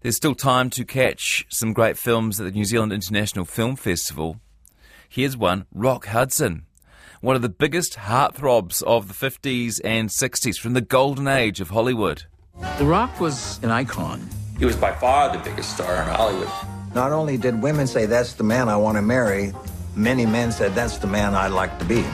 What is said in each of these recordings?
There's still time to catch some great films at the New Zealand International Film Festival. Here's one Rock Hudson, one of the biggest heartthrobs of the 50s and 60s from the golden age of Hollywood. The Rock was an icon. He was by far the biggest star in Hollywood. Not only did women say, That's the man I want to marry, many men said, That's the man I'd like to be.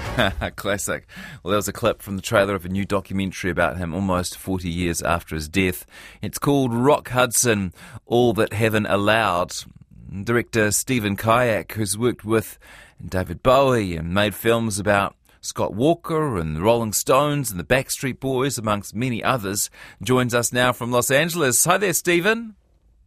Classic. Well, there was a clip from the trailer of a new documentary about him almost 40 years after his death. It's called Rock Hudson All That Heaven Allowed. Director Stephen Kijak, who's worked with David Bowie and made films about Scott Walker and the Rolling Stones and the Backstreet Boys, amongst many others, joins us now from Los Angeles. Hi there, Stephen.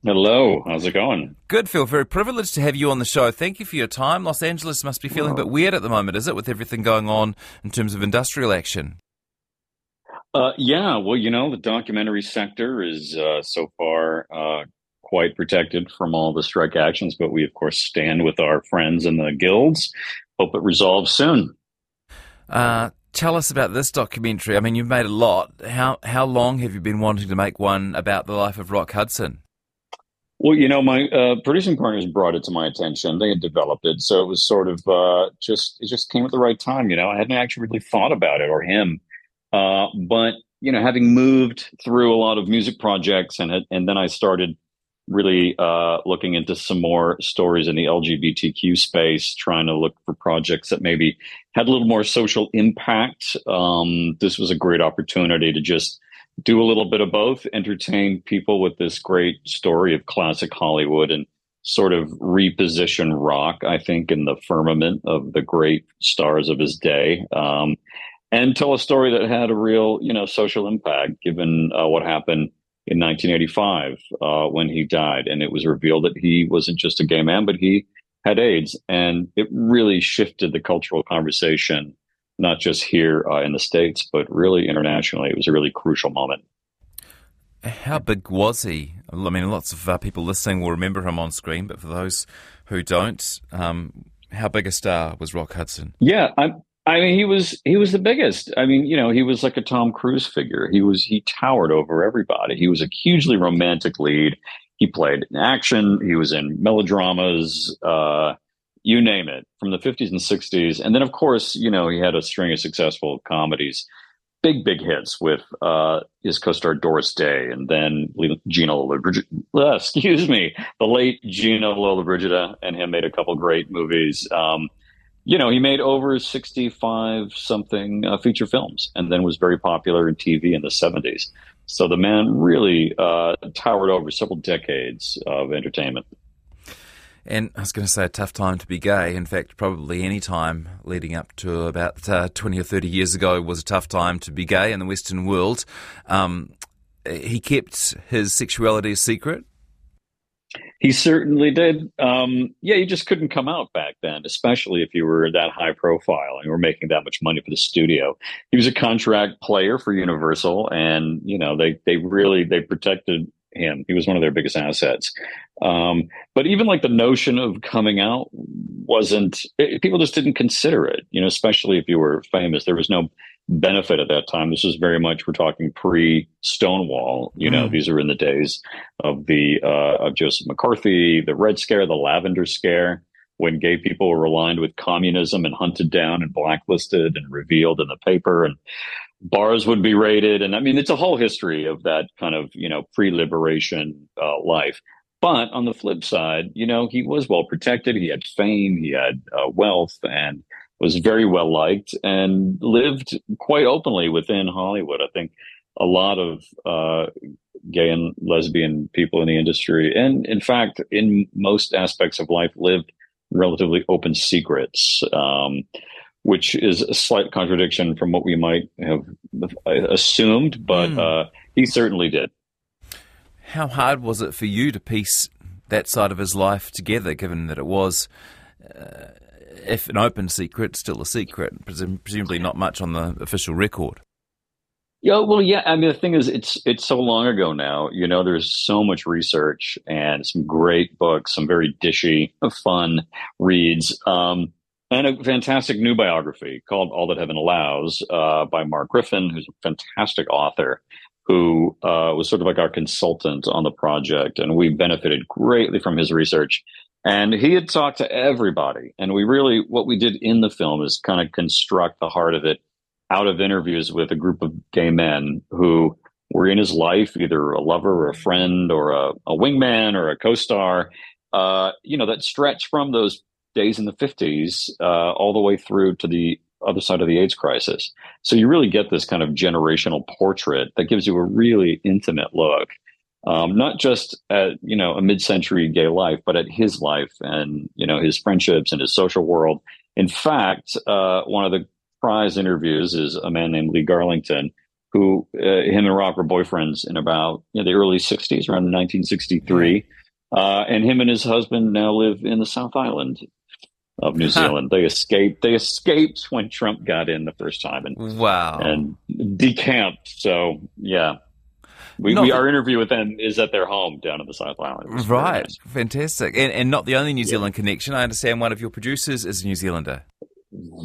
Hello, how's it going? Good, Phil. Very privileged to have you on the show. Thank you for your time. Los Angeles must be feeling a bit weird at the moment, is it, with everything going on in terms of industrial action? Uh, yeah, well, you know, the documentary sector is uh, so far uh, quite protected from all the strike actions, but we, of course, stand with our friends in the guilds. Hope it resolves soon. Uh, tell us about this documentary. I mean, you've made a lot. How how long have you been wanting to make one about the life of Rock Hudson? Well, you know, my uh, producing partners brought it to my attention. They had developed it, so it was sort of uh, just it just came at the right time. You know, I hadn't actually really thought about it or him, uh, but you know, having moved through a lot of music projects and and then I started really uh, looking into some more stories in the LGBTQ space, trying to look for projects that maybe had a little more social impact. Um, this was a great opportunity to just do a little bit of both, entertain people with this great story of classic Hollywood and sort of reposition rock, I think, in the firmament of the great stars of his day. Um, and tell a story that had a real, you know, social impact given uh, what happened in 1985 uh, when he died. And it was revealed that he wasn't just a gay man, but he had AIDS. And it really shifted the cultural conversation not just here uh, in the States, but really internationally. It was a really crucial moment. How big was he? I mean, lots of uh, people listening will remember him on screen, but for those who don't, um, how big a star was Rock Hudson? Yeah, I, I mean, he was he was the biggest. I mean, you know, he was like a Tom Cruise figure. He was he towered over everybody. He was a hugely romantic lead. He played in action. He was in melodramas. Uh, you name it, from the 50s and 60s. And then, of course, you know, he had a string of successful comedies, big, big hits with uh, his co star Doris Day and then Gina Lollobrigida. Uh, excuse me, the late Gina Lollobrigida and him made a couple great movies. Um, you know, he made over 65 something uh, feature films and then was very popular in TV in the 70s. So the man really uh, towered over several decades of entertainment. And I was going to say a tough time to be gay. In fact, probably any time leading up to about uh, 20 or 30 years ago was a tough time to be gay in the Western world. Um, he kept his sexuality a secret. He certainly did. Um, yeah, you just couldn't come out back then, especially if you were that high profile and you were making that much money for the studio. He was a contract player for Universal, and you know they they really they protected him. He was one of their biggest assets. Um, but even like the notion of coming out wasn't, it, people just didn't consider it, you know, especially if you were famous. There was no benefit at that time. This was very much, we're talking pre Stonewall, you know, mm. these are in the days of the, uh, of Joseph McCarthy, the Red Scare, the Lavender Scare. When gay people were aligned with communism and hunted down and blacklisted and revealed in the paper, and bars would be raided. And i mean it's a whole history of that kind of you know pre-liberation uh, life. But on the flip side you know he was well protected. He had fame. He had uh, wealth and was very well liked and lived quite openly within hollywood. I think a lot of uh, gay and lesbian people in the industry and in fact in most aspects of life lived relatively open secrets. Um, which is a slight contradiction from what we might have assumed, but mm. uh, he certainly did. How hard was it for you to piece that side of his life together, given that it was, uh, if an open secret, still a secret, presumably not much on the official record? Yeah, well, yeah. I mean, the thing is, it's it's so long ago now. You know, there's so much research and some great books, some very dishy, fun reads. Um, and a fantastic new biography called All That Heaven Allows uh, by Mark Griffin, who's a fantastic author who uh, was sort of like our consultant on the project, and we benefited greatly from his research. And he had talked to everybody, and we really what we did in the film is kind of construct the heart of it out of interviews with a group of gay men who were in his life, either a lover or a friend or a, a wingman or a co-star, uh, you know, that stretch from those days in the 50s uh, all the way through to the other side of the AIDS crisis. So you really get this kind of generational portrait that gives you a really intimate look, um, not just at you know a mid-century gay life, but at his life and you know his friendships and his social world. In fact, uh, one of the prize interviews is a man named Lee Garlington, who uh, him and Rock were boyfriends in about you know, the early '60s, around 1963. Uh, and him and his husband now live in the South Island of New Zealand. They escaped. They escaped when Trump got in the first time, and wow, and decamped. So yeah, we, we our interview with them is at their home down in the South Island. Right, nice. fantastic, and and not the only New Zealand yeah. connection. I understand one of your producers is a New Zealander.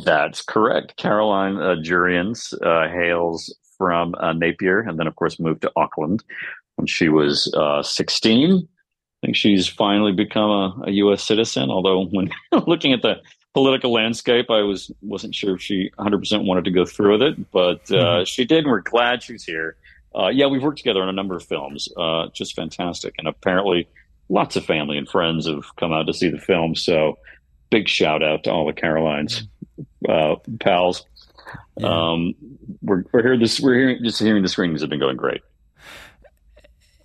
That's correct. Caroline uh, Jurians uh, hails from uh, Napier, and then of course moved to Auckland when she was uh, 16 I think she's finally become a, a U.S. citizen. Although when looking at the political landscape, I was wasn't sure if she 100 percent wanted to go through with it, but uh, mm-hmm. she did. and We're glad she's here. Uh, yeah, we've worked together on a number of films. Uh, just fantastic, and apparently, lots of family and friends have come out to see the film. So, big shout out to all the Carolines uh, pals. Yeah. Um, we're we're here. This we're hearing just hearing the screenings have been going great.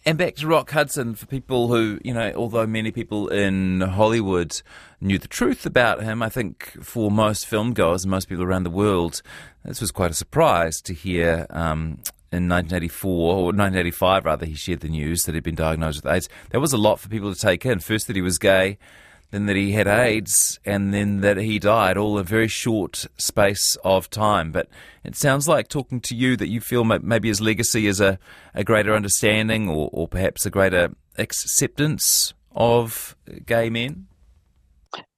And back to Rock Hudson, for people who, you know, although many people in Hollywood knew the truth about him, I think for most filmgoers and most people around the world, this was quite a surprise to hear um, in 1984, or 1985 rather, he shared the news that he'd been diagnosed with AIDS. That was a lot for people to take in. First, that he was gay, then that he had AIDS, and then that he died, all a very short space of time. But it sounds like talking to you that you feel maybe his legacy is a, a greater understanding or, or perhaps a greater acceptance of gay men.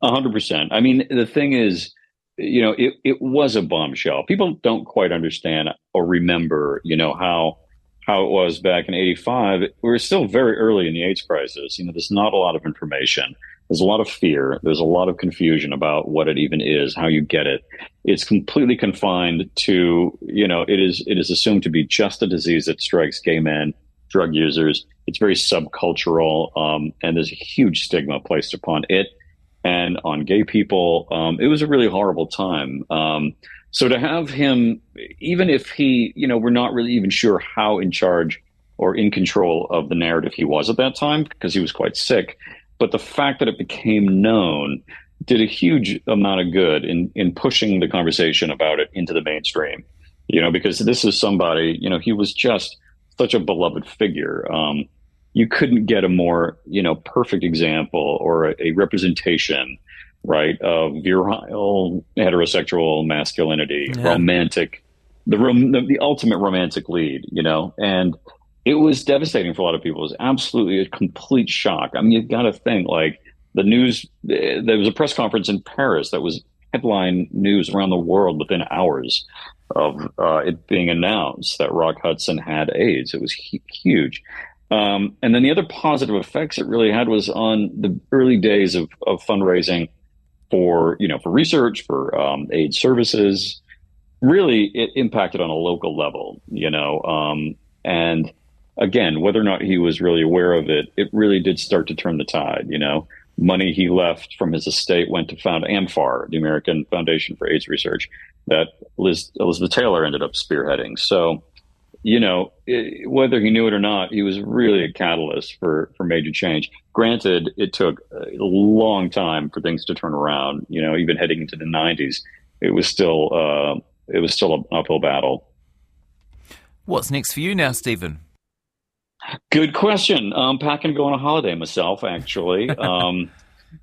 A hundred percent. I mean, the thing is, you know, it, it was a bombshell. People don't quite understand or remember, you know, how how it was back in 85 we were still very early in the aids crisis you know there's not a lot of information there's a lot of fear. There's a lot of confusion about what it even is, how you get it. It's completely confined to, you know, it is it is assumed to be just a disease that strikes gay men, drug users. It's very subcultural, um, and there's a huge stigma placed upon it and on gay people. Um, it was a really horrible time. Um, so to have him, even if he, you know, we're not really even sure how in charge or in control of the narrative he was at that time because he was quite sick but the fact that it became known did a huge amount of good in in pushing the conversation about it into the mainstream. You know, because this is somebody, you know, he was just such a beloved figure. Um, you couldn't get a more, you know, perfect example or a, a representation, right, of virile heterosexual masculinity, yeah. romantic, the, rom- the the ultimate romantic lead, you know, and it was devastating for a lot of people. It was absolutely a complete shock. I mean, you've got to think like the news. There was a press conference in Paris that was headline news around the world within hours of uh, it being announced that Rock Hudson had AIDS. It was huge. Um, and then the other positive effects it really had was on the early days of, of fundraising for you know for research for um, AIDS services. Really, it impacted on a local level, you know, um, and again, whether or not he was really aware of it, it really did start to turn the tide. You know, money he left from his estate went to found AMFAR, the American Foundation for AIDS Research, that Liz, Elizabeth Taylor ended up spearheading. So, you know, it, whether he knew it or not, he was really a catalyst for for major change. Granted, it took a long time for things to turn around. You know, even heading into the '90s, it was still uh, it was still an uphill battle. What's next for you now, Stephen? Good question. Um, packing to go on a holiday myself, actually. Um,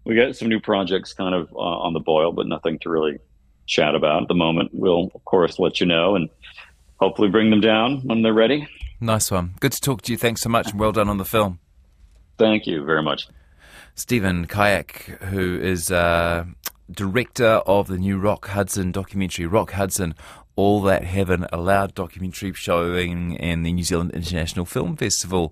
we got some new projects kind of uh, on the boil, but nothing to really chat about at the moment. We'll, of course, let you know and hopefully bring them down when they're ready. Nice one. Good to talk to you. Thanks so much and well done on the film. Thank you very much. Stephen Kijak, who is uh, director of the new Rock Hudson documentary, Rock Hudson all That Heaven Allowed documentary showing in the New Zealand International Film Festival